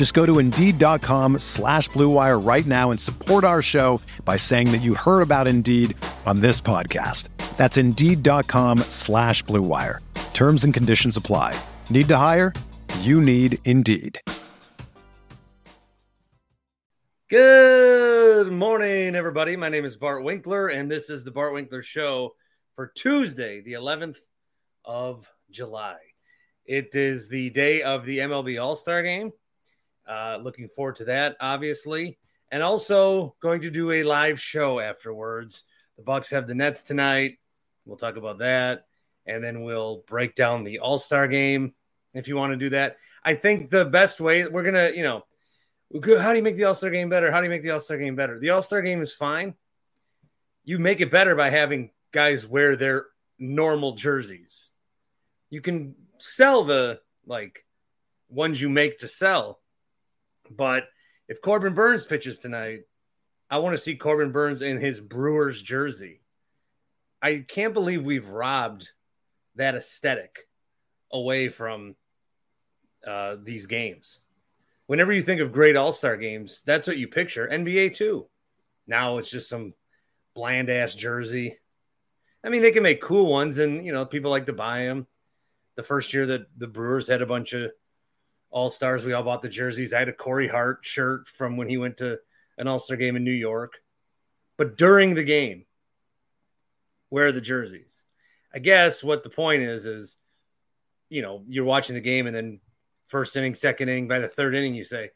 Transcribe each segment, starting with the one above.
Just go to Indeed.com slash BlueWire right now and support our show by saying that you heard about Indeed on this podcast. That's Indeed.com slash BlueWire. Terms and conditions apply. Need to hire? You need Indeed. Good morning, everybody. My name is Bart Winkler, and this is the Bart Winkler Show for Tuesday, the 11th of July. It is the day of the MLB All Star game. Uh, looking forward to that, obviously, and also going to do a live show afterwards. The Bucks have the Nets tonight. We'll talk about that, and then we'll break down the All Star game if you want to do that. I think the best way we're gonna, you know, how do you make the All Star game better? How do you make the All Star game better? The All Star game is fine. You make it better by having guys wear their normal jerseys. You can sell the like ones you make to sell, but if Corbin Burnes pitches tonight, I want to see Corbin Burnes in his Brewers jersey. I can't believe we've robbed that aesthetic away from uh, these games whenever you think of great All Star games, that's what you picture. NBA too. Now it's just some bland ass jersey. I mean, they can make cool ones, and you know, people like to buy them. The first year that the Brewers had a bunch of All Stars, we all bought the jerseys. I had a Corey Hart shirt from when he went to an All Star game in New York. But during the game, wear the jerseys. I guess what the point is is, you know, you're watching the game and then first inning, second inning, by the third inning, you say,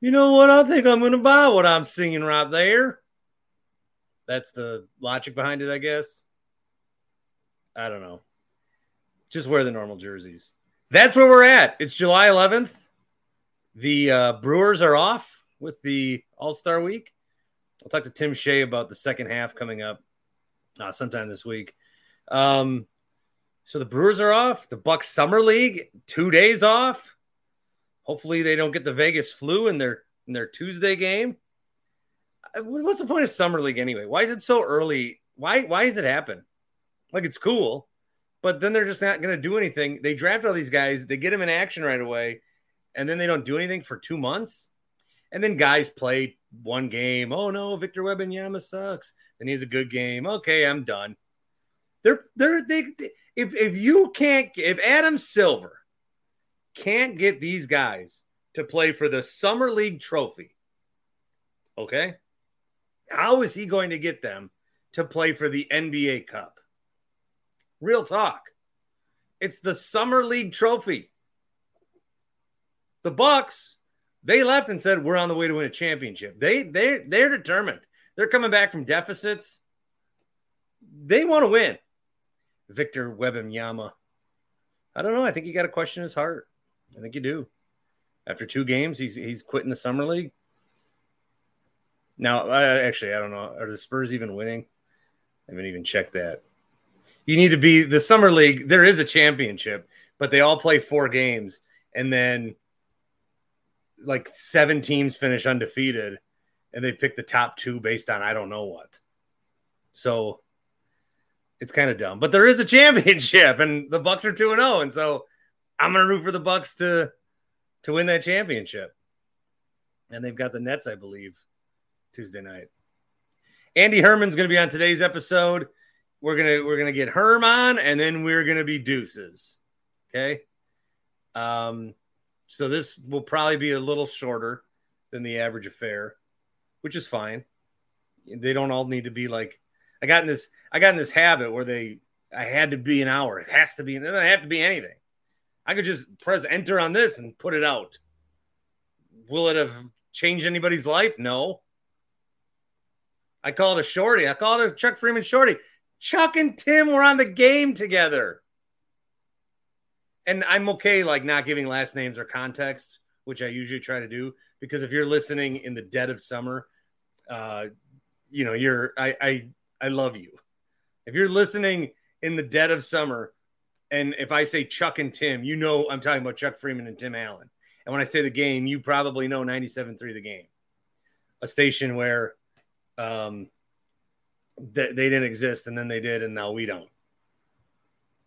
you know what? I think I'm going to buy what I'm seeing right there. That's the logic behind it, I guess. I don't know. Just wear the normal jerseys. That's where we're at. It's July 11th. The uh, Brewers are off with the All Star week. I'll talk to Tim Shea about the second half coming up uh, sometime this week. Um, so the Brewers are off. The Bucks Summer League two days off. Hopefully, they don't get the Vegas flu in their in their Tuesday game. Uh, what's the point of summer league anyway? Why is it so early? Why why does it happen? Like it's cool, but then they're just not going to do anything. They draft all these guys, they get them in action right away, and then they don't do anything for two months. And then guys play one game. Oh no, Victor Yama sucks. Then he's a good game. Okay, I'm done. They're they're they, they if if you can't if Adam Silver can't get these guys to play for the Summer League trophy, okay? How is he going to get them to play for the NBA Cup? Real talk. It's the Summer League trophy. The Bucks, they left and said we're on the way to win a championship. They they they're determined. They're coming back from deficits. They want to win. Victor Wembanyama. I don't know. I think he got a question his heart. I think you do. After two games, he's he's quitting the summer league. Now, I, actually, I don't know. Are the Spurs even winning? I haven't even checked that. You need to be the summer league. There is a championship, but they all play four games, and then like seven teams finish undefeated, and they pick the top two based on I don't know what. So it's kind of dumb, but there is a championship, and the Bucks are two and zero, oh, and so I'm to root for the Bucks to to win that championship. And they've got the Nets, I believe, Tuesday night. Andy Herman's going to be on today's episode. We're gonna we're gonna get Herm on, and then we're gonna be deuces. Okay. Um, so this will probably be a little shorter than the average affair, which is fine. They don't all need to be like I got in this I got in this habit where they I had to be an hour. It has to be. It doesn't have to be anything. I could just press enter on this and put it out. Will it have changed anybody's life? No. I call it a shorty. I call it a Chuck Freeman shorty. Chuck and Tim were on the game together. And I'm okay like not giving last names or context, which I usually try to do, because if you're listening in the dead of summer, uh, you know, you're I I I love you. If you're listening in the dead of summer, and if I say Chuck and Tim, you know I'm talking about Chuck Freeman and Tim Allen. And when I say the game, you probably know 97.3 the game, a station where um, th- they didn't exist and then they did, and now we don't.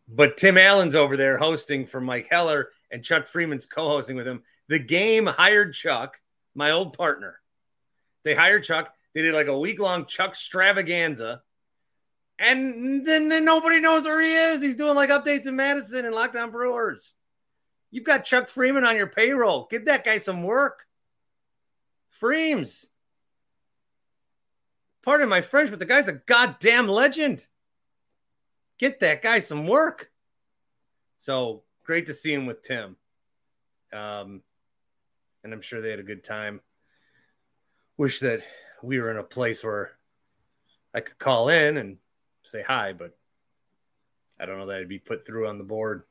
But Tim Allen's over there hosting for Mike Heller, and Chuck Freeman's co hosting with him. The game hired Chuck, my old partner. They hired Chuck. They did like a week long Chuck extravaganza and then, then nobody knows where he is. He's doing like updates in Madison and Lockdown Brewers. You've got Chuck Freeman on your payroll. Give that guy some work. Freems. Pardon my French, but the guy's a goddamn legend. Get that guy some work. So great to see him with Tim. Um, and I'm sure they had a good time. Wish that we were in a place where I could call in and say hi, but I don't know that it'd be put through on the board.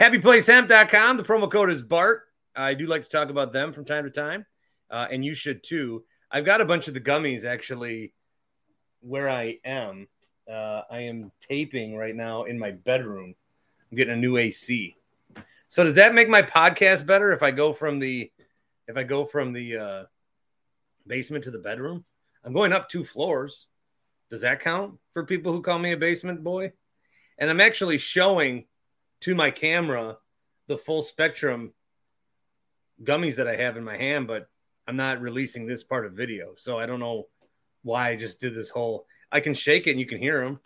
HappyPlaceHemp.com. The promo code is BART. I do like to talk about them from time to time, uh, and you should too. I've got a bunch of the gummies actually where I am. Uh, I am taping right now in my bedroom. I'm getting a new AC. So does that make my podcast better if I go from the if I go from the uh, basement to the bedroom? I'm going up two floors. Does that count for people who call me a basement boy? And I'm actually showing to my camera the full spectrum gummies that I have in my hand, but I'm not releasing this part of video. So I don't know why I just did this whole. I can shake it and you can hear them.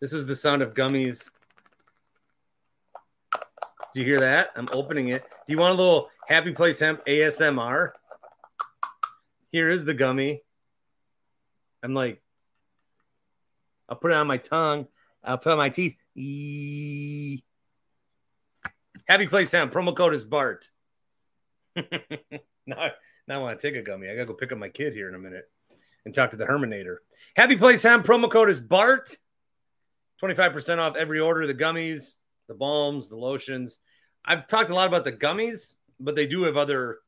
This is the sound of gummies. Do you hear that? I'm opening it. Do you want a little Happy Place Hemp ASMR? Here is the gummy. I'm like I'll put it on my tongue. I'll put on my teeth. E- Happy Place Hemp. Promo code is Bart. now, now I want to take a gummy. I got to go pick up my kid here in a minute and talk to the Herminator. Happy Place Sound. Promo code is Bart. 25% off every order. The gummies, the balms, the lotions. I've talked a lot about the gummies, but they do have other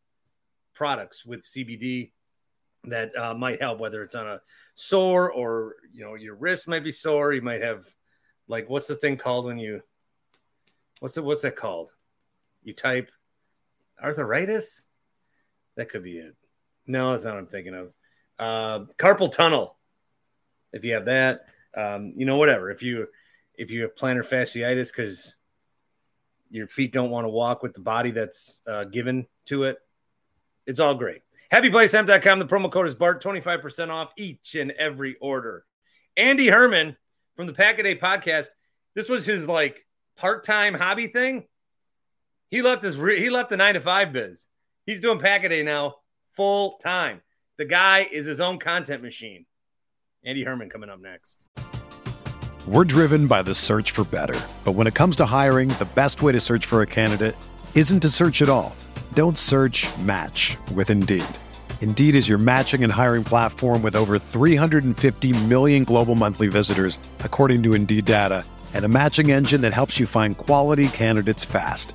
products with CBD that uh, might help, whether it's on a sore or you know your wrist might be sore. You might have like what's the thing called when you what's it what's that called? You type arthritis. That could be it. No, that's not what I'm thinking of. Uh, carpal tunnel. If you have that, um, you know whatever. If you if you have plantar fasciitis because your feet don't want to walk with the body that's uh, given to it, it's all great. HappyPlaceHemp.com. The promo code is BART, 25% off each and every order. Andy Herman from the Pack a Day podcast. This was his like part-time hobby thing. He left his re- he left the nine to five biz. He's doing Pack a Day now full time. The guy is his own content machine. Andy Herman coming up next. We're driven by the search for better. But when it comes to hiring, the best way to search for a candidate isn't to search at all. Don't search match with Indeed. Indeed is your matching and hiring platform with over 350 million global monthly visitors, according to Indeed data, and a matching engine that helps you find quality candidates fast.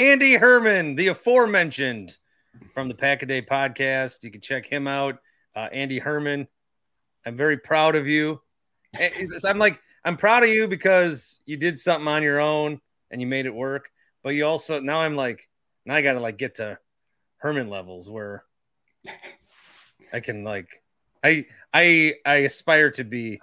Andy Herman, the aforementioned from the Pack a Day podcast. You can check him out. Uh, Andy Herman, I'm very proud of you. I'm like, I'm proud of you because you did something on your own and you made it work. But you also, now I'm like, now I got to like get to Herman levels where I can like, I, I, I aspire to be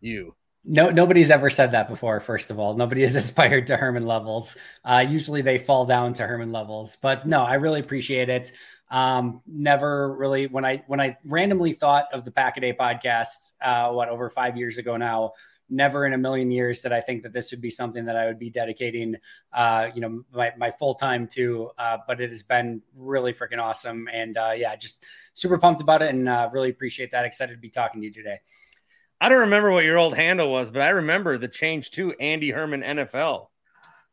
you. No, nobody's ever said that before. First of all, nobody has aspired to Herman levels. Uh, usually, they fall down to Herman levels. But no, I really appreciate it. Um, never really when I when I randomly thought of the Pack a Day podcast, uh, what over five years ago now. Never in a million years did I think that this would be something that I would be dedicating, uh, you know, my, my full time to. Uh, but it has been really freaking awesome, and uh, yeah, just super pumped about it, and uh, really appreciate that. Excited to be talking to you today. I don't remember what your old handle was, but I remember the change to Andy Herman NFL.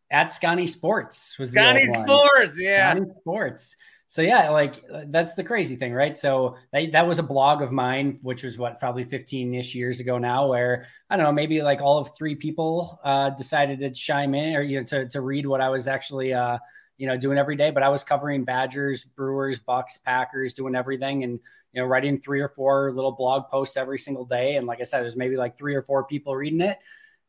At Scotty Sports was Scotty Sports, yeah. Scotty Sports. So yeah, like that's the crazy thing, right? So that, that was a blog of mine, which was what probably 15-ish years ago now, where I don't know, maybe like all of three people uh, decided to chime in or you know to, to read what I was actually uh, you know doing every day. But I was covering Badgers, Brewers, Bucks, Packers, doing everything, and you know, writing three or four little blog posts every single day. And like I said, there's maybe like three or four people reading it.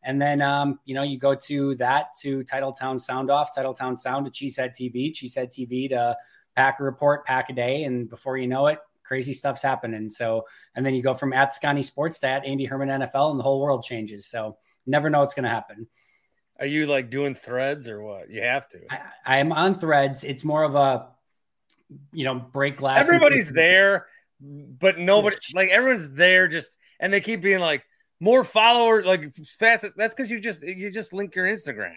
And then, um, you know, you go to that to Titletown Sound Off, Titletown Sound to Cheesehead TV, Cheesehead TV to Packer Report, Pack a Day. And before you know it, crazy stuff's happening. So, and then you go from at Scotty Sports to at Andy Herman NFL and the whole world changes. So never know what's going to happen. Are you like doing threads or what? You have to. I, I am on threads. It's more of a, you know, break glass. Everybody's there but nobody like everyone's there just and they keep being like more followers like fast that's because you just you just link your instagram.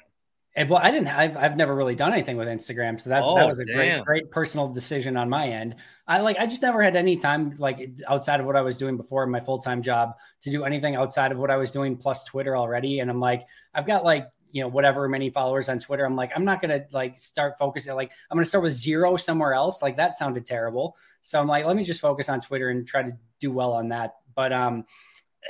And well i didn't i've, I've never really done anything with instagram so that's oh, that was a damn. great great personal decision on my end. I like i just never had any time like outside of what i was doing before my full-time job to do anything outside of what i was doing plus twitter already and i'm like i've got like you know whatever many followers on twitter i'm like i'm not gonna like start focusing like i'm gonna start with zero somewhere else like that sounded terrible so I'm like, let me just focus on Twitter and try to do well on that. But um,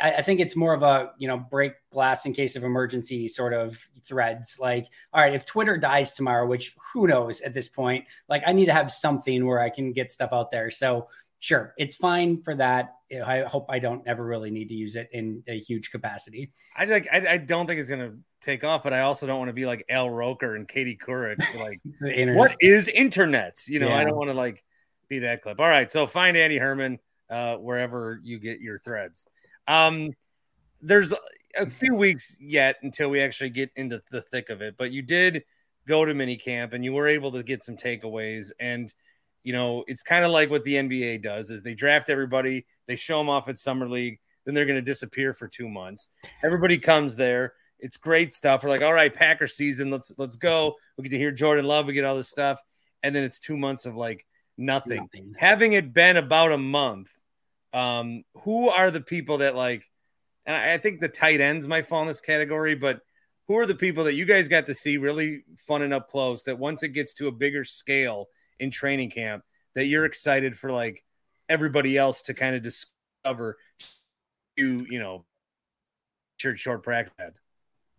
I, I, think it's more of a you know break glass in case of emergency sort of threads. Like, all right, if Twitter dies tomorrow, which who knows at this point, like I need to have something where I can get stuff out there. So sure, it's fine for that. I hope I don't ever really need to use it in a huge capacity. I like. I, I don't think it's gonna take off, but I also don't want to be like Al Roker and Katie Couric. Like, what is internet? You know, yeah. I don't want to like be that clip. All right. So find Andy Herman uh, wherever you get your threads. Um, there's a few weeks yet until we actually get into the thick of it, but you did go to mini camp and you were able to get some takeaways. And, you know, it's kind of like what the NBA does is they draft everybody, they show them off at summer league, then they're going to disappear for two months. Everybody comes there. It's great stuff. We're like, all right, Packer season, let's let's go. We get to hear Jordan Love, we get all this stuff, and then it's two months of like Nothing. Nothing. Having it been about a month, um, who are the people that like? And I think the tight ends might fall in this category, but who are the people that you guys got to see really fun and up close? That once it gets to a bigger scale in training camp, that you're excited for like everybody else to kind of discover, you you know, short short practice.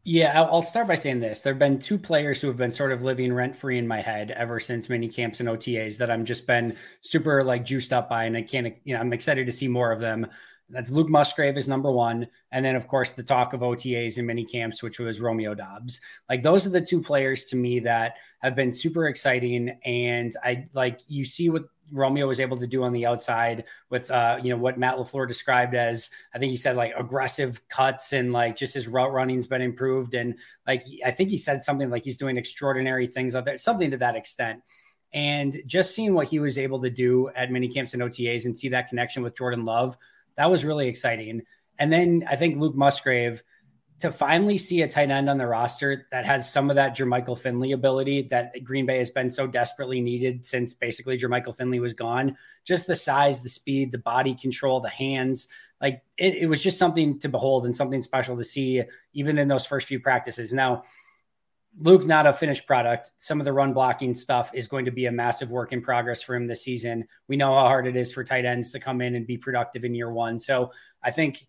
Yeah, I'll start by saying this. There have been two players who have been sort of living rent free in my head ever since mini camps and OTAs that I'm just been super like juiced up by, and I can't, you know, I'm excited to see more of them. That's Luke Musgrave is number one, and then of course the talk of OTAs and mini camps, which was Romeo Doubs. Like those are the two players to me that have been super exciting, and I like you see what Romeo was able to do on the outside with uh, you know what Matt LaFleur described as I think he said like aggressive cuts and like just his route running's been improved and like I think he said something like he's doing extraordinary things out there, something to that extent. And just seeing what he was able to do at mini camps and OTAs and see that connection with Jordan Love, that was really exciting. And then I think Luke Musgrave to finally see a tight end on the roster that has some of that Jermichael Finley ability that Green Bay has been so desperately needed since basically Jermichael Finley was gone. Just the size, the speed, the body control, the hands. Like it, it was just something to behold and something special to see, even in those first few practices. Now, Luke, not a finished product. Some of the run blocking stuff is going to be a massive work in progress for him this season. We know how hard it is for tight ends to come in and be productive in year one. So I think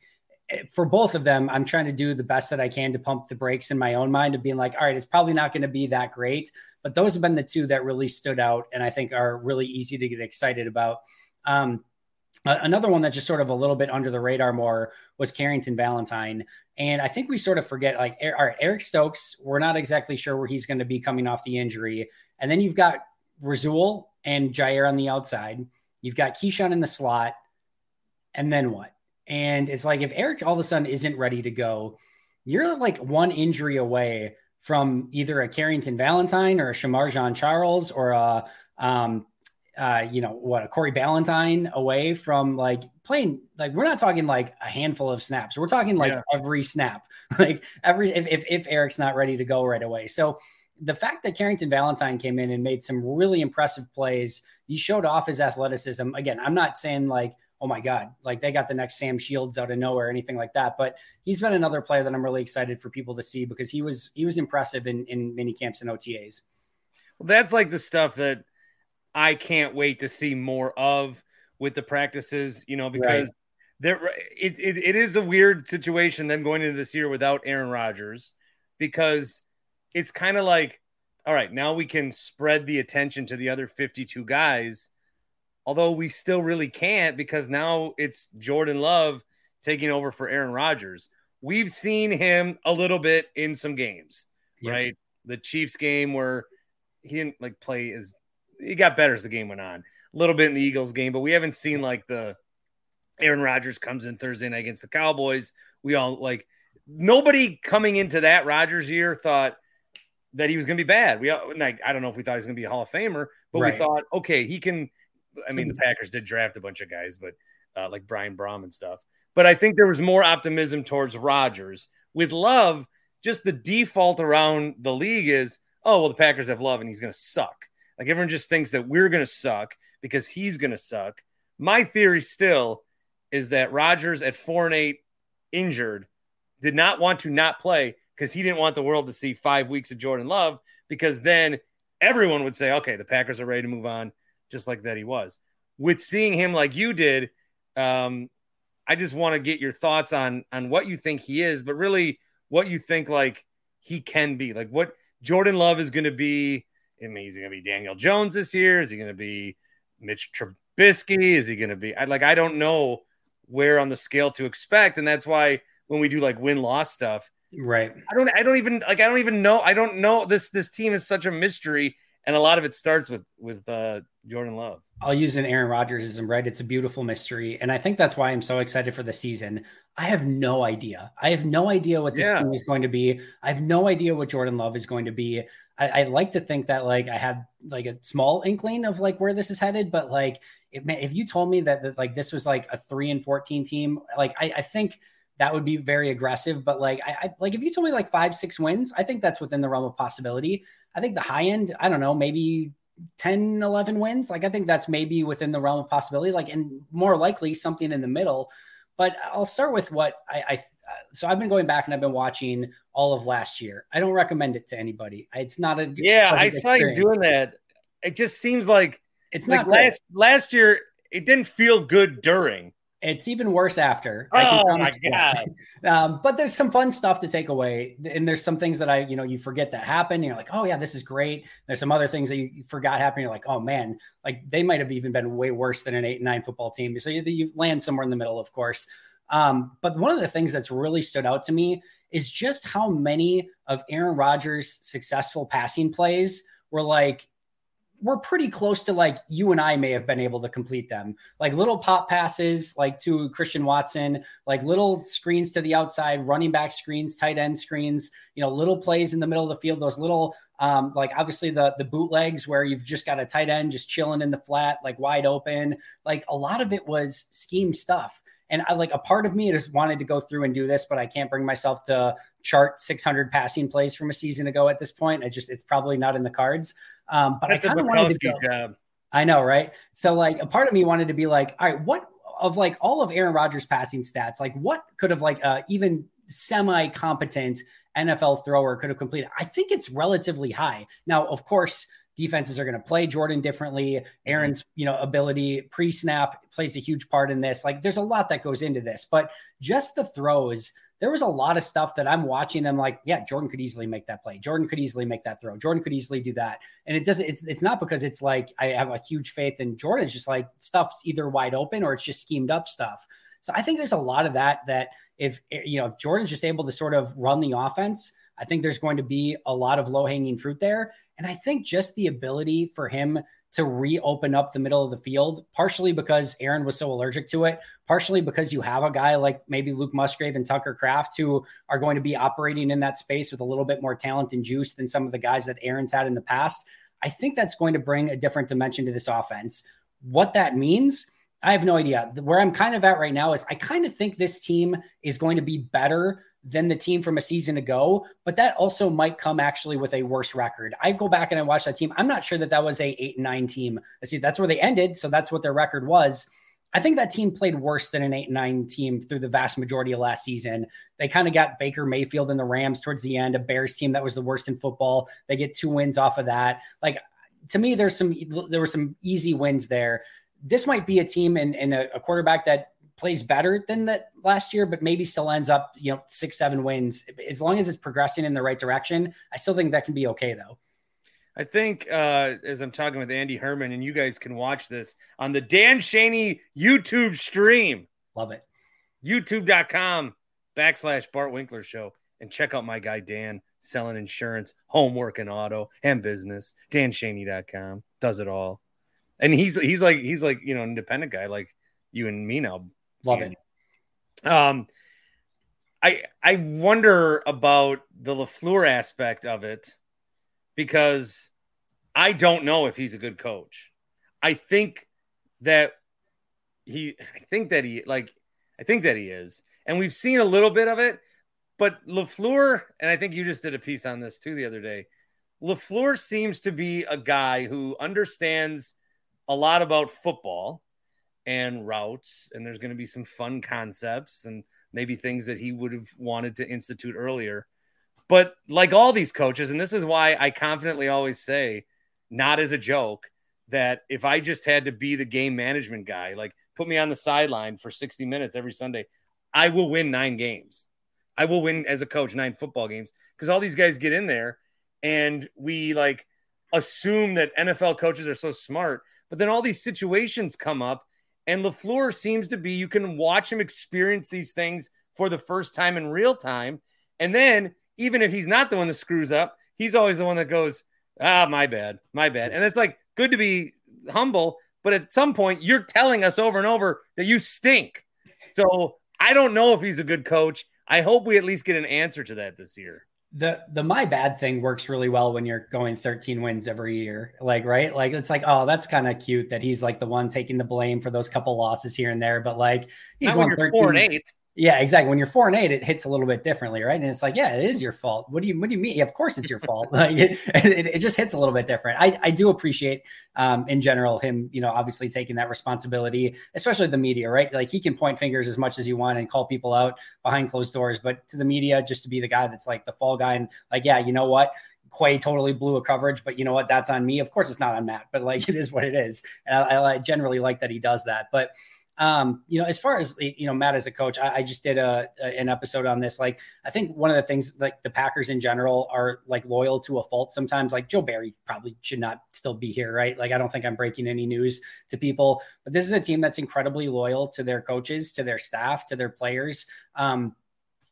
for both of them, I'm trying to do the best that I can to pump the brakes in my own mind of being like, all right, it's probably not going to be that great. But those have been the two that really stood out and I think are really easy to get excited about. Um, another one that just sort of a little bit under the radar more was Carrington Valentine. And I think we sort of forget like, all right, Eric Stokes, we're not exactly sure where he's going to be coming off the injury. And then you've got Rasul and Jaire on the outside. You've got Keisean in the slot. And then what? And it's like if Eric all of a sudden isn't ready to go, you're like one injury away from either a Carrington Valentine or a Shemar Jean Charles or a um, uh, you know what a Corey Ballentine away from like playing like we're not talking like a handful of snaps. We're talking like yeah. every snap. like every if, if if Eric's not ready to go right away. So the fact that Carrington Valentine came in and made some really impressive plays, he showed off his athleticism. Again, I'm not saying like oh my God, like they got the next Sam Shields out of nowhere or anything like that. But he's been another player that I'm really excited for people to see because he was he was impressive in, in mini camps and OTAs. Well, that's like the stuff that I can't wait to see more of with the practices, you know, because right. there it, it, it is a weird situation them going into this year without Aaron Rodgers because it's kind of like, all right, now we can spread the attention to the other 52 guys although we still really can't because now it's Jordan Love taking over for Aaron Rodgers. We've seen him a little bit in some games, yeah. right? The Chiefs game where he didn't like play as he got better as the game went on. A little bit in the Eagles game, but we haven't seen like the Aaron Rodgers comes in Thursday night against the Cowboys. We all like nobody coming into that Rodgers year thought that he was going to be bad. We like I don't know if we thought he was going to be a Hall of Famer, but right. we thought okay, he can I mean, the Packers did draft a bunch of guys, but uh, like Brian Brohm and stuff. But I think there was more optimism towards Rodgers. With Love, just the default around the league is, oh, well, the Packers have Love and he's going to suck. Like everyone just thinks that we're going to suck because he's going to suck. My theory still is that Rodgers at four and eight injured did not want to not play because he didn't want the world to see five weeks of Jordan Love because then everyone would say, okay, the Packers are ready to move on just like that he was. With seeing him like you did, um, I just want to get your thoughts on on what you think he is, but really what you think like he can be. Like what Jordan Love is going to be. I mean, is he going to be Daniel Jones this year? Is he going to be Mitch Trubisky? Is he going to be I like I don't know where on the scale to expect, and that's why when we do like win loss stuff, right? I don't I don't even like I don't even know I don't know this this team is such a mystery and a lot of it starts with with uh, Jordan Love. I'll use an Aaron Rodgersism, right? It's a beautiful mystery, and I think that's why I'm so excited for the season. I have no idea. I have no idea what this yeah. team is going to be. I have no idea what Jordan Love is going to be. I, I, like to think that like I have like a small inkling of like where this is headed, but like if, if you told me that, that like this was like a three and fourteen team, like I, I think that would be very aggressive. But like I, I like if you told me like five six wins, I think that's within the realm of possibility. I think the high end, I don't know, maybe 10, 11 wins. Like I think that's maybe within the realm of possibility, like, and more likely something in the middle. But I'll start with what I, I so I've been going back and I've been watching all of last year. I don't recommend it to anybody. It's not a yeah. I saw you doing that. It just seems like it's like not last last year. It didn't feel good during. It's even worse after. Oh my god! um, but there's some fun stuff to take away, and there's some things that I, you know, you forget that happened. You're like, oh yeah, this is great. There's some other things that you forgot happened. You're like, oh man, like they might have even been way worse than an eight and nine football team. So you, you land somewhere in the middle, of course. Um, but one of the things that's really stood out to me is just how many of Aaron Rodgers' successful passing plays were like we're pretty close to like you and I may have been able to complete them. Like little pop passes, like to Christian Watson, like little screens to the outside, running back screens, tight end screens, you know, little plays in the middle of the field, those little um, like obviously the the bootlegs where you've just got a tight end just chilling in the flat, like wide open. Like a lot of it was scheme stuff. And I like a part of me just wanted to go through and do this, but I can't bring myself to chart 600 passing plays from a season ago at this point. I just, it's probably not in the cards. Um, but That's I kind of wanted to go. Job. I know, right? So like a part of me wanted to be like, all right, what of like all of Aaron Rodgers' passing stats, like what could have like uh, even semi competent NFL thrower could have completed? I think it's relatively high. Now, of course, defenses are going to play Jordan differently. Mm-hmm. Aaron's, you know, ability pre-snap plays a huge part in this. Like there's a lot that goes into this, but just the throws, there was a lot of stuff that I'm watching. I'm like, yeah, Jordan could easily make that play. Jordan could easily make that throw. Jordan could easily do that. And it doesn't, it's it's not because it's like I have a huge faith in Jordan. It's just like stuff's either wide open or it's just schemed up stuff. So I think there's a lot of that that if you know, if Jordan's just able to sort of run the offense, I think there's going to be a lot of low hanging fruit there. And I think just the ability for him to reopen up the middle of the field, partially because Aaron was so allergic to it, partially because you have a guy like maybe Luke Musgrave and Tucker Kraft who are going to be operating in that space with a little bit more talent and juice than some of the guys that Aaron's had in the past. I think that's going to bring a different dimension to this offense. What that means, I have no idea. Where I'm kind of at right now is I kind of think this team is going to be better than the team from a season ago, but that also might come actually with a worse record. I go back and I watch that team. I'm not sure that that was a eight and nine team. I see that's where they ended, so that's what their record was. I think that team played worse than an eight and nine team through the vast majority of last season. They kind of got Baker Mayfield and the Rams towards the end, a Bears team that was the worst in football. They get two wins off of that. Like to me, there's some there were some easy wins there. This might be a team and, and a, a quarterback that plays better than that last year, but maybe still ends up, you know, six, seven wins. As long as it's progressing in the right direction, I still think that can be okay though. I think uh, as I'm talking with Andy Herman, and you guys can watch this on the Dan Shaney YouTube stream. Love it. YouTube.com backslash Bart Winkler show. And check out my guy Dan selling insurance, homework, and auto and business. DanShaney.com does it all. And he's he's like he's like you know independent guy like you and me now Love it. Um, I I wonder about the Lafleur aspect of it because I don't know if he's a good coach. I think that he I think that he like I think that he is. And we've seen a little bit of it, but LaFleur, and I think you just did a piece on this too the other day. LaFleur seems to be a guy who understands a lot about football and routes, and there's going to be some fun concepts and maybe things that he would have wanted to institute earlier. But like all these coaches, and this is why I confidently always say, not as a joke, that if I just had to be the game management guy, like put me on the sideline for 60 minutes every Sunday, I will win nine games. I will win as a coach nine football games because all these guys get in there and we like assume that NFL coaches are so smart, but then all these situations come up and LaFleur seems to be, you can watch him experience these things for the first time in real time. And then, even if he's not the one that screws up, he's always the one that goes, ah, my bad, my bad. And it's like good to be humble, but at some point, you're telling us over and over that you stink. So I don't know if he's a good coach. I hope we at least get an answer to that this year the the my bad thing works really well when you're going 13 wins every year like right? Like it's like oh that's kind of cute that he's like the one taking the blame for those couple losses here and there but like he's won 13 four and eight yeah, exactly. When you're four and eight, it hits a little bit differently, right? And it's like, yeah, it is your fault. What do you What do you mean? Yeah, of course, it's your fault. like it, it, it, just hits a little bit different. I, I do appreciate, um, in general, him, you know, obviously taking that responsibility, especially the media, right? Like he can point fingers as much as you want and call people out behind closed doors, but to the media, just to be the guy that's like the fall guy and like, yeah, you know what? Quay totally blew a coverage, but you know what? That's on me. Of course, it's not on Matt, but like it is what it is. And I, I generally like that he does that. But um, you know, as far as you know, Matt as a coach, I, I just did a, a, an episode on this. Like, I think one of the things like the Packers in general are like loyal to a fault sometimes. Like Joe Barry probably should not still be here, right? Like, I don't think I'm breaking any news to people, but this is a team that's incredibly loyal to their coaches, to their staff, to their players. Um,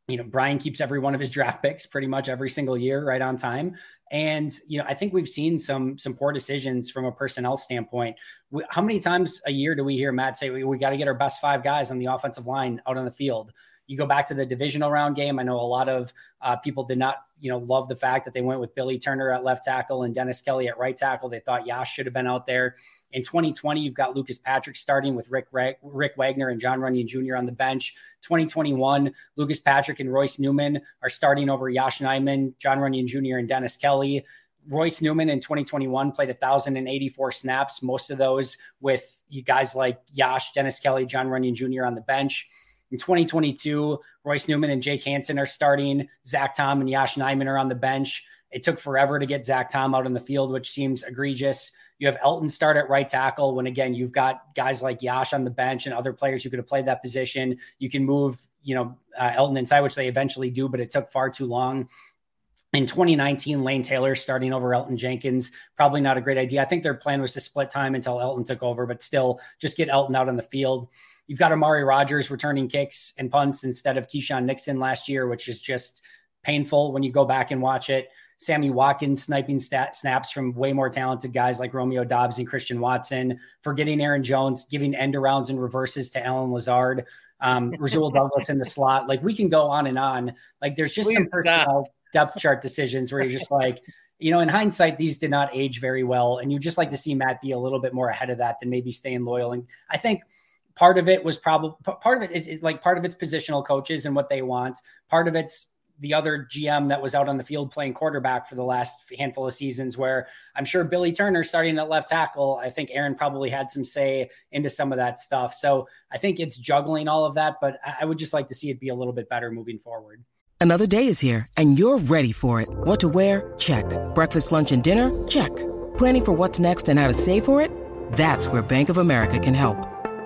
you know, Brian keeps every one of his draft picks pretty much every single year right on time. And you know, I think we've seen some some poor decisions from a personnel standpoint. We, how many times a year do we hear Matt say we, we got to get our best five guys on the offensive line out on the field? You go back to the divisional round game. I know a lot of uh, people did not, you know, love the fact that they went with Billy Turner at left tackle and Dennis Kelly at right tackle. They thought Yosh should have been out there. In 2020, you've got Lucas Patrick starting with Rick Rick Wagner and John Runyan Jr. on the bench. 2021, Lucas Patrick and Royce Newman are starting over Yosh Nijman, John Runyan Jr. and Dennis Kelly. Royce Newman in 2021 played 1,084 snaps, most of those with you guys like Yosh, Dennis Kelly, John Runyan Jr. on the bench. In 2022, Royce Newman and Jake Hanson are starting. Zach Tom and Yosh Nijman are on the bench. It took forever to get Zach Tom out in the field, which seems egregious. You have Elgton start at right tackle when again you've got guys like Yosh on the bench and other players who could have played that position. You can move, you know, uh, Elgton inside, which they eventually do, but it took far too long. In 2019, Lane Taylor starting over Elgton Jenkins, probably not a great idea. I think their plan was to split time until Elgton took over, but still just get Elgton out on the field. You've got Amari Rogers returning kicks and punts instead of Keisean Nixon last year, which is just painful when you go back and watch it. Sammy Watkins sniping stat, snaps from way more talented guys like Romeo Doubs and Christian Watson, forgetting Aaron Jones, giving end arounds and reverses to Allen Lazard, um, Rasul Douglas in the slot. Like we can go on and on. Like there's just Please some personnel depth chart decisions where you're just like, you know, in hindsight, these did not age very well. And you just like to see Matt be a little bit more ahead of that than maybe staying loyal. And I think part of it was probably part of it is like part of it's positional coaches and what they want. Part of it's the other GM that was out on the field playing quarterback for the last handful of seasons, where I'm sure Billy Turner starting at left tackle. I think Aaron probably had some say into some of that stuff. So I think it's juggling all of that, but I would just like to see it be a little bit better moving forward. Another day is here and you're ready for it. What to wear? Check. Breakfast, lunch, and dinner? Check. Planning for what's next and how to save for it? That's where Bank of America can help.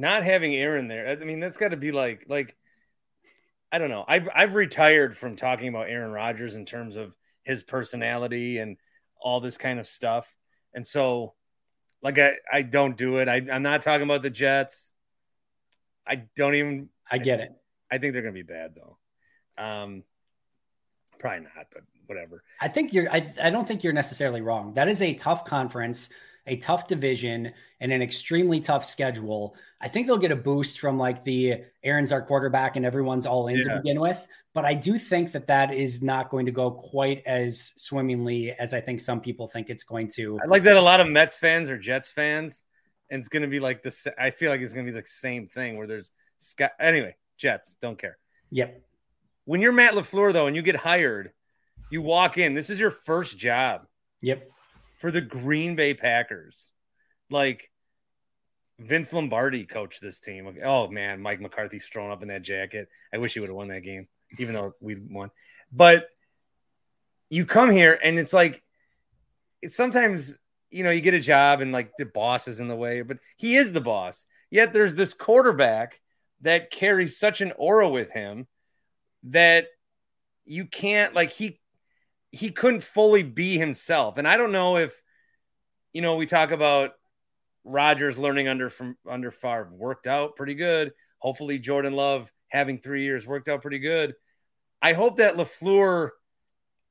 not having Aaron there, I mean, that's got to be like, like, I don't know. I've I've retired from talking about Aaron Rodgers in terms of his personality and all this kind of stuff. And so, like, I I don't do it. I, I'm not talking about the Jets. I don't even. I get it. I think they're going to be bad though. Um, probably not, but whatever. I think you're. I I don't think you're necessarily wrong. That is a tough conference a tough division and an extremely tough schedule. I think they'll get a boost from like the Aaron's our quarterback and everyone's all in yeah. to begin with. But I do think that that is not going to go quite as swimmingly as I think some people think it's going to. I like that a lot of Mets fans or Jets fans, and it's going to be like this. I feel like it's going to be the same thing where there's Scott. anyway. Jets don't care. Yep. When you're Matt LaFleur though, and you get hired, you walk in. This is your first job. Yep for the Green Bay Packers. Like Vince Lombardi coached this team. Oh man, Mike McCarthy's thrown up in that jacket. I wish he would have won that game, even though we won. But you come here and it's like it's sometimes you know you get a job and like the boss is in the way, but he is the boss. Yet there's this quarterback that carries such an aura with him that you can't like he he couldn't fully be himself. And I don't know if, you know, we talk about Rodgers learning under from under Favre worked out pretty good. Hopefully, Jordan Love having three years worked out pretty good. I hope that LaFleur,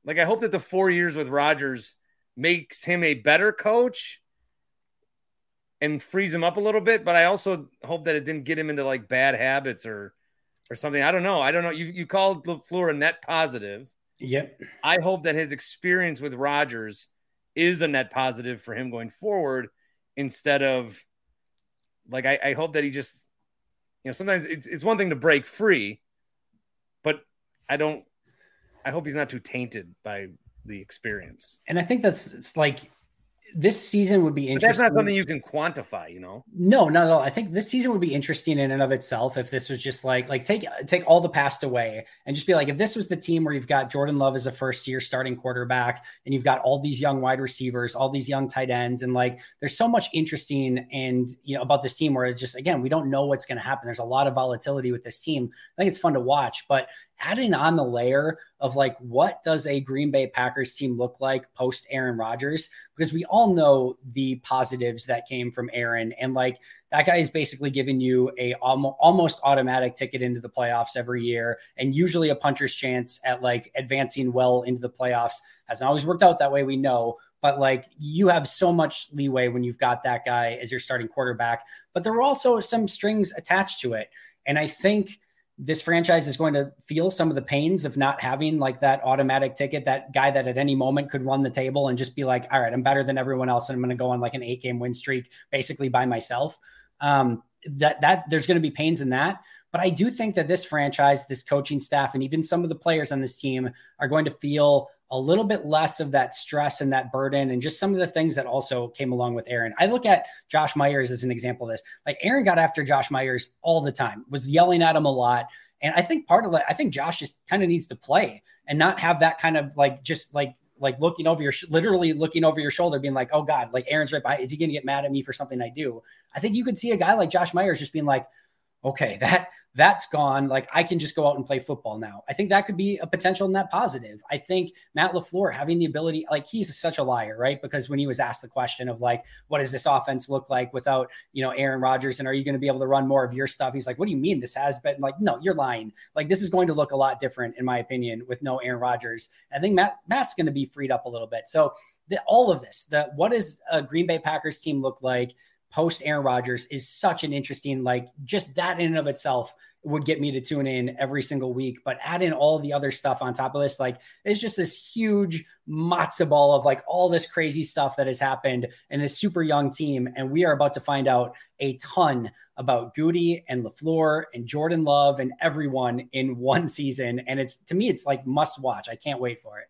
like, I hope that the four years with Rodgers makes him a better coach and frees him up a little bit. But I also hope that it didn't get him into like bad habits or or something. I don't know. I don't know. You you called LaFleur a net positive. Yep. I hope that his experience with Rodgers is a net positive for him going forward instead of like I, I hope that he just, you know, sometimes it's it's one thing to break free, but I don't. I hope he's not too tainted by the experience. And I think that's it's like this season would be interesting. But that's not something you can quantify, you know. No, not at all. I think this season would be interesting in and of itself if this was just like like take take all the past away and just be like if this was the team where you've got Jordan Love as a first year starting quarterback and you've got all these young wide receivers, all these young tight ends, and like there's so much interesting and you know about this team where it just again we don't know what's going to happen. There's a lot of volatility with this team. I think it's fun to watch, but adding on the layer of like what does a Green Bay Packers team look like post Aaron Rodgers? Because we all know the positives that came from Aaron and like that guy is basically giving you a almost automatic ticket into the playoffs every year and usually a puncher's chance at like advancing well into the playoffs. Hasn't always worked out that way we know but like you have so much leeway when you've got that guy as your starting quarterback but there were also some strings attached to it. And I think this franchise is going to feel some of the pains of not having like that automatic ticket, that guy that at any moment could run the table and just be like, all right, I'm better than everyone else. And I'm going to go on like an eight game win streak basically by myself. Um, that, that there's going to be pains in that. But I do think that this franchise, this coaching staff, and even some of the players on this team are going to feel a little bit less of that stress and that burden and just some of the things that also came along with Aaron. I look at Josh Myers as an example of this. Like Aaron got after Josh Myers all the time, was yelling at him a lot. And I think part of that, I think Josh just kind of needs to play and not have that kind of like just like like looking over your literally looking over your shoulder, being like, oh God, like Aaron's right by. Is he gonna get mad at me for something I do? I think you could see a guy like Josh Myers just being like, okay, that that's gone. Like I can just go out and play football now. I think that could be a potential net positive. I think Matt LaFleur having the ability, like he's such a liar, right? Because when he was asked the question of like, what does this offense look like without, you know, Aaron Rodgers and are you going to be able to run more of your stuff? He's like, what do you mean this has been like, no, you're lying. Like this is going to look a lot different in my opinion with no Aaron Rodgers. I think Matt Matt's going to be freed up a little bit. So the, all of this, the what does a Green Bay Packers team look like? Post Aaron Rodgers is such an interesting, like just that in and of itself would get me to tune in every single week. But add in all the other stuff on top of this, like it's just this huge matzo ball of like all this crazy stuff that has happened in this super young team. And we are about to find out a ton about Goody and LaFleur and Jordan Love and everyone in one season. And it's to me, it's like must watch. I can't wait for it.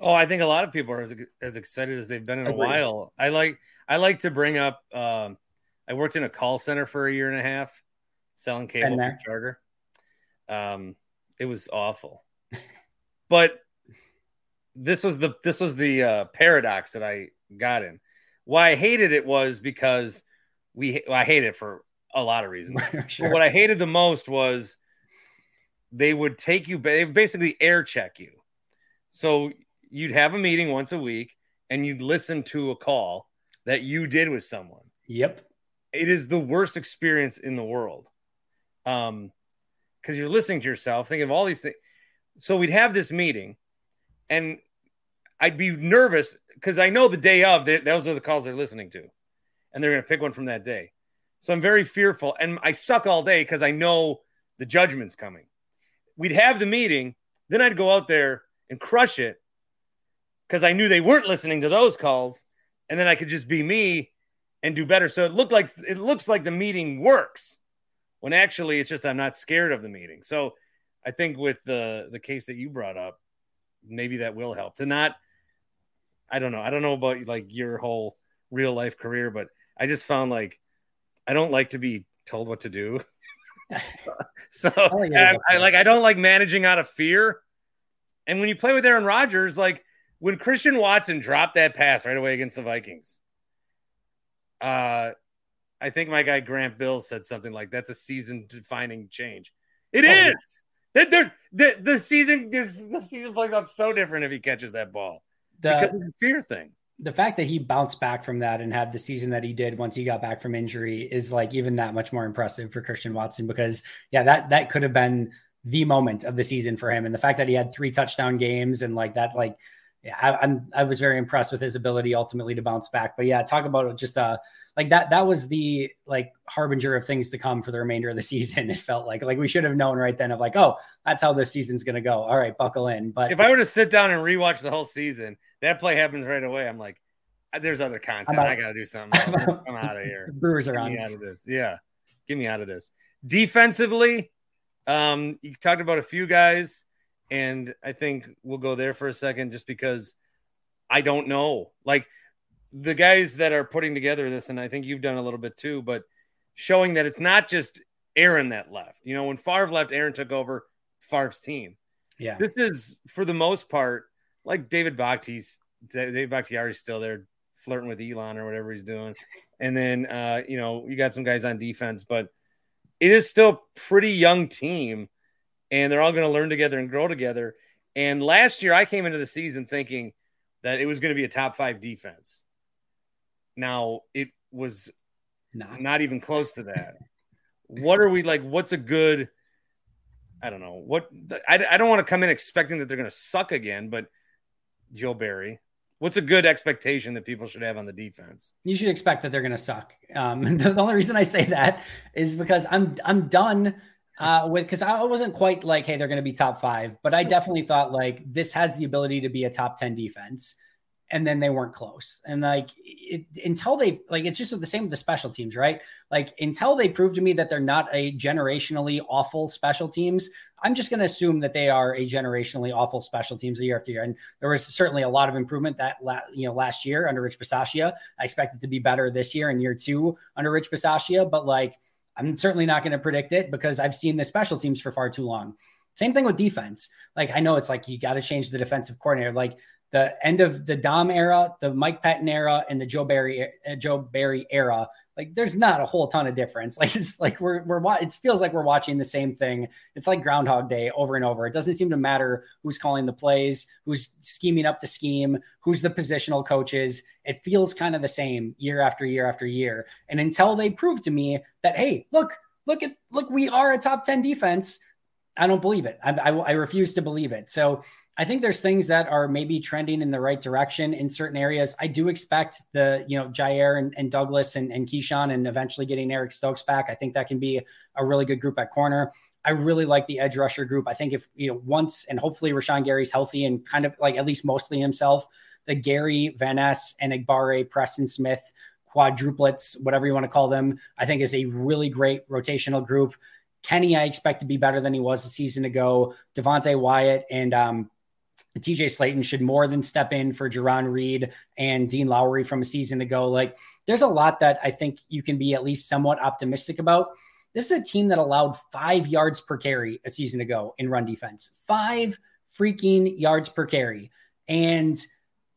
Oh, I think a lot of people are as, as excited as they've been in a while. I like I like to bring up. Um, I worked in a call center for a year and a half, selling cable for Charter. Um, it was awful, but this was the this was the uh, paradox that I got in. Why I hated it was because we well, I hated it for a lot of reasons. sure. what I hated the most was they would take you they basically air check you. So you'd have a meeting once a week and you'd listen to a call that you did with someone. Yep. It is the worst experience in the world. Um, because you're listening to yourself, thinking of all these things. So we'd have this meeting, and I'd be nervous because I know the day of they, those are the calls they're listening to, and they're going to pick one from that day. So I'm very fearful, and I suck all day because I know the judgment's coming. We'd have the meeting, then I'd go out there and crush it, because I knew they weren't listening to those calls, and then I could just be me and do better. So it looked like it looks like the meeting works when actually it's just I'm not scared of the meeting. So I think with the the case that you brought up, maybe that will help to not. I don't know. I don't know about like your whole real life career, but I just found like I don't like to be told what to do. so, oh, so I, I like I don't like managing out of fear. And when you play with Aaron Rodgers, like when Christian Watson dropped that pass right away against the Vikings, uh, I think my guy Grant Bills said something like that's a season defining change. It oh, is. Yeah. The, the season is the season plays out so different if he catches that ball. The, because of the fear thing. The fact that he bounced back from that and had the season that he did once he got back from injury is like even that much more impressive for Christian Watson because yeah, that that could have been the moment of the season for him. And the fact that he had three touchdown games and like that, like yeah, I, am I was very impressed with his ability ultimately to bounce back. But yeah, talk about just uh like that. That was the like harbinger of things to come for the remainder of the season. It felt like like we should have known right then of like, oh, that's how this season's gonna go. All right, buckle in. But if I were to sit down and rewatch the whole season, that play happens right away. I'm like, there's other content. I got to do something. I'm out of here. Brewers are Get on. me out of this. Yeah, get me out of this. Defensively, um, you talked about a few guys, and I think we'll go there for a second, just because I don't know. Like the guys that are putting together this, and I think you've done a little bit too, but showing that it's not just Aaron that left. You know, when Favre left, Aaron took over Favre's team. Yeah. This is for the most part like David Bakhti's David Bakhtiari's still there flirting with Elon or whatever he's doing. And then uh, you know, you got some guys on defense, but it is still a pretty young team and they're all going to learn together and grow together. And last year I came into the season thinking that it was going to be a top 5 defense. Now, it was not, not even close to that. what are we like what's a good I don't know. What I, I don't want to come in expecting that they're going to suck again, but Joe Barry, what's a good expectation that people should have on the defense? You should expect that they're going to suck. Um, the, the only reason I say that is because I'm I'm done uh, with because I wasn't quite like, hey, they're going to be top five, but I definitely thought like this has the ability to be a top ten defense and then they weren't close. And like it, until they like, it's just the same with the special teams, right? Like until they prove to me that they're not a generationally awful special teams, I'm just going to assume that they are a generationally awful special teams year after year. And there was certainly a lot of improvement that la- you know last year under Rich Bisaccia. I expect it to be better this year and year two under Rich Bisaccia, but like I'm certainly not going to predict it because I've seen the special teams for far too long. Same thing with defense. Like I know it's like you got to change the defensive coordinator. Like the end of the Dom era, the Mike Pettine era, and the Joe Barry uh, Joe Barry era, like there's not a whole ton of difference. Like it's like we're we're it feels like we're watching the same thing. It's like Groundhog Day over and over. It doesn't seem to matter who's calling the plays, who's scheming up the scheme, who's the positional coaches. It feels kind of the same year after year after year. And until they prove to me that hey, look, look at look, we are a top ten defense. I don't believe it. I, I, I refuse to believe it. So I think there's things that are maybe trending in the right direction in certain areas. I do expect the, you know, Jaire and, and Douglas and, and Keisean and eventually getting Eric Stokes back. I think that can be a really good group at corner. I really like the edge rusher group. I think if, you know, once and hopefully Rashan Gary's healthy and kind of like at least mostly himself, the Gary, Van Ness, and Enagbare, Preston Smith quadruplets, whatever you want to call them, I think is a really great rotational group. Kenny, I expect to be better than he was a season ago. Devonte Wyatt and um, TJ Slaton should more than step in for Jarran Reed and Dean Lowry from a season ago. Like, there's a lot that I think you can be at least somewhat optimistic about. This is a team that allowed five yards per carry a season ago in run defense. Five freaking yards per carry. And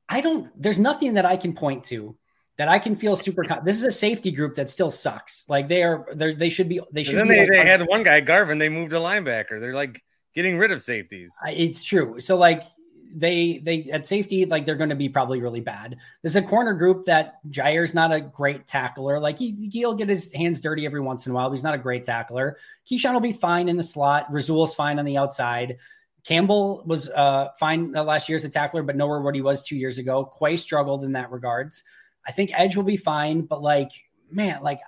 I don't, there's nothing that I can point to that I can feel super. Con- this is a safety group that still sucks. Like they are, they should be. They should. And then they, they had one guy, Garvin. They moved a linebacker. They're like getting rid of safeties. It's true. So like they they at safety like they're going to be probably really bad. There's a corner group that Jaire's not a great tackler. Like he he'll get his hands dirty every once in a while. But he's not a great tackler. Keisean will be fine in the slot. Rasul's fine on the outside. Campbell was uh, fine last year as a tackler, but nowhere what he was two years ago. Quay struggled in that regards. I think Edge will be fine, but like man, like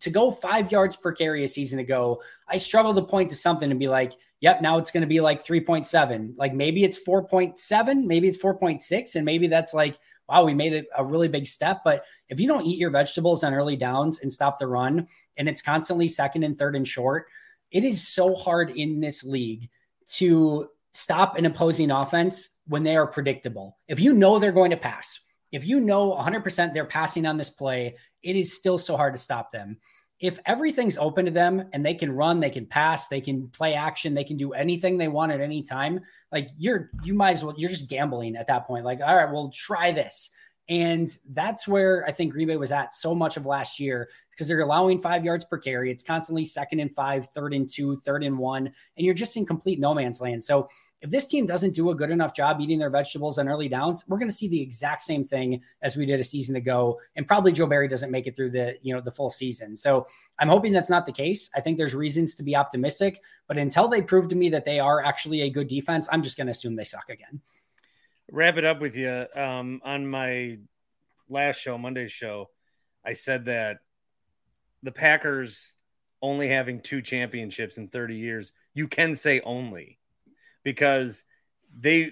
to go five yards per carry a season ago, I struggle to point to something and be like, yep, now it's going to be like 3.7. Like maybe it's 4.7, maybe it's 4.6, and maybe that's like, wow, we made a really big step. But if you don't eat your vegetables on early downs and stop the run, and it's constantly second and third and short, it is so hard in this league to stop an opposing offense when they are predictable. If you know they're going to pass, if you know 100% they're passing on this play, it is still so hard to stop them. If everything's open to them and they can run, they can pass, they can play action, they can do anything they want at any time, like you're, you might as well, you're just gambling at that point. Like, all right, well, try this. And that's where I think Green Bay was at so much of last year because they're allowing five yards per carry. It's constantly second and five, third and two, third and one, and you're just in complete no man's land. So if this team doesn't do a good enough job eating their vegetables on early downs, we're going to see the exact same thing as we did a season ago. And probably Joe Barry doesn't make it through the, you know, the full season. So I'm hoping that's not the case. I think there's reasons to be optimistic, but until they prove to me that they are actually a good defense, I'm just going to assume they suck again. Wrap it up with you. Um, on my last show, Monday's show, I said that the Packers only having two championships in 30 years, you can say only because they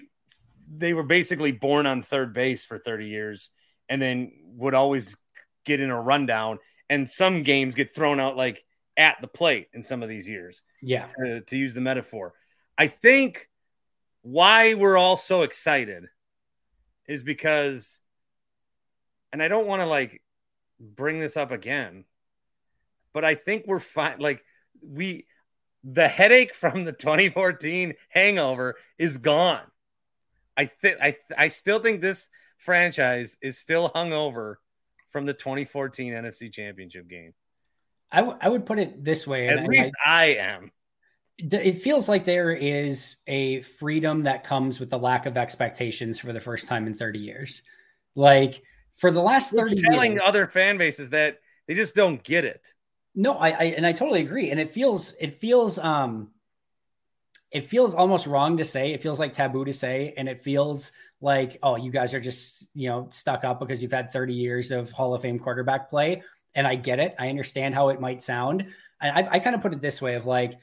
they were basically born on third base for 30 years and then would always get in a rundown. And some games get thrown out like at the plate in some of these years. Yeah. To, to use the metaphor. I think why we're all so excited is because, and I don't want to like bring this up again, but I think we're fine. Like, we, the headache from the 2014 hangover is gone. I think I I still think this franchise is still hung over from the 2014 NFC Championship game. I, w- I would put it this way. At least I, I am. It feels like there is a freedom that comes with the lack of expectations for the first time in 30 years. Like for the last 30 We're telling years, other fan bases that they just don't get it. No, I, I and I totally agree. And it feels it feels um it feels almost wrong to say. It feels like taboo to say, and it feels like, oh, you guys are just, you know, stuck up because you've had 30 years of Hall of Fame quarterback play. And I get it. I understand how it might sound. And I, I kind of put it this way of like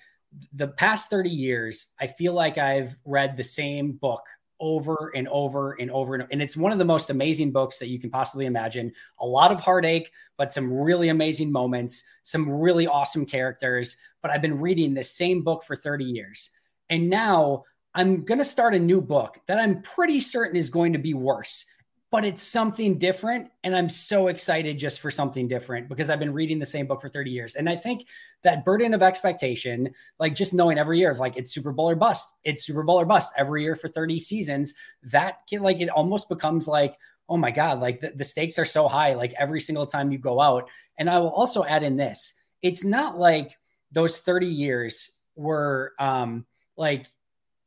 the past 30 years, I feel like I've read the same book over and over and over and, and it's one of the most amazing books that you can possibly imagine. A lot of heartache but some really amazing moments some really awesome characters but i've been reading the same book for 30 years. And now I'm going to start a new book that I'm pretty certain is going to be worse, but it's something different. And I'm so excited just for something different because I've been reading the same book for 30 years. And I think that burden of expectation, like just knowing every year of like it's Super Bowl or bust, it's Super Bowl or bust every year for 30 seasons, that can like it almost becomes like, oh my God, like the, the stakes are so high, like every single time you go out. And I will also add in this it's not like those 30 years were, um, like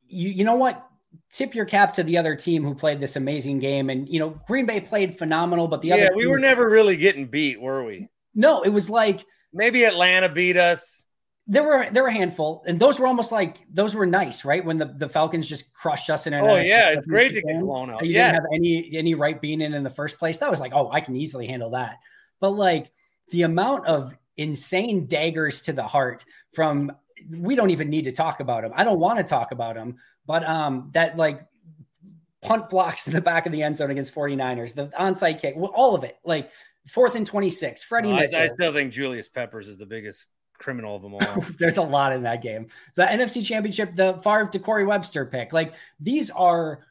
you you know what tip your cap to the other team who played this amazing game. And you know green bay played phenomenal but the yeah, other we were never really getting beat were we? No it was like maybe atlanta beat us. There were there were a handful and those were almost like those were nice right? When the, the falcons just crushed us in an oh yeah it's great to get blown out. You yeah. didn't have any any right being in in the first place. That was like oh i can easily handle that. But like the amount of insane daggers to the heart from we don't even need to talk about him. I don't want to talk about him, but um, that like punt blocks in the back of the end zone against 49ers, the onside kick, all of it, like fourth and 26, Freddie well, I, I, still think Julius Peppers is the biggest criminal of them all. There's a lot in that game. The NFC championship, the Favre to Corey Webster pick, like these are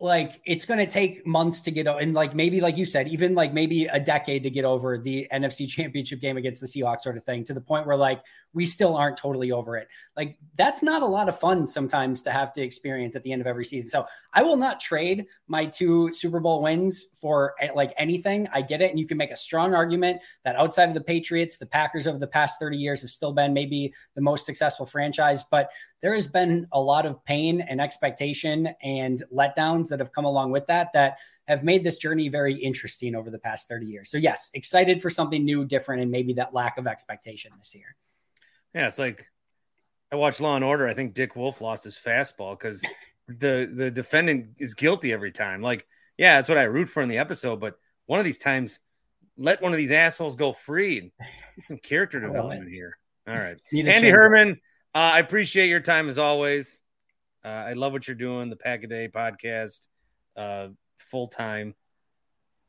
like it's going to take months to get and like maybe like you said even like maybe a decade to get over the NFC championship game against the Seahawks sort of thing to the point where like we still aren't totally over it. Like that's not a lot of fun sometimes to have to experience at the end of every season. So I will not trade my two Super Bowl wins for eh, like anything. I get it and you can make a strong argument that outside of the Patriots, the Packers over the past 30 years have still been maybe the most successful franchise, but there has been a lot of pain and expectation and letdowns that have come along with that that have made this journey very interesting over the past 30 years. So, yes, excited for something new, different, and maybe that lack of expectation this year. Yeah, it's like I watched Law and Order. I think Dick Wolf lost his fastball because the the defendant is guilty every time. Like, yeah, that's what I root for in the episode, but one of these times, let one of these assholes go free. Some character development here. All right, Andy Herman. Uh, I appreciate your time as always. Uh, I love what you're doing. The Pack a Day podcast, uh, full time.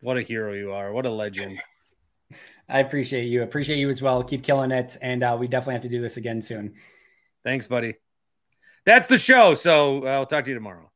What a hero you are! What a legend. I appreciate you. Appreciate you as well. Keep killing it, and uh, we definitely have to do this again soon. Thanks, buddy. That's the show. So uh, I'll talk to you tomorrow.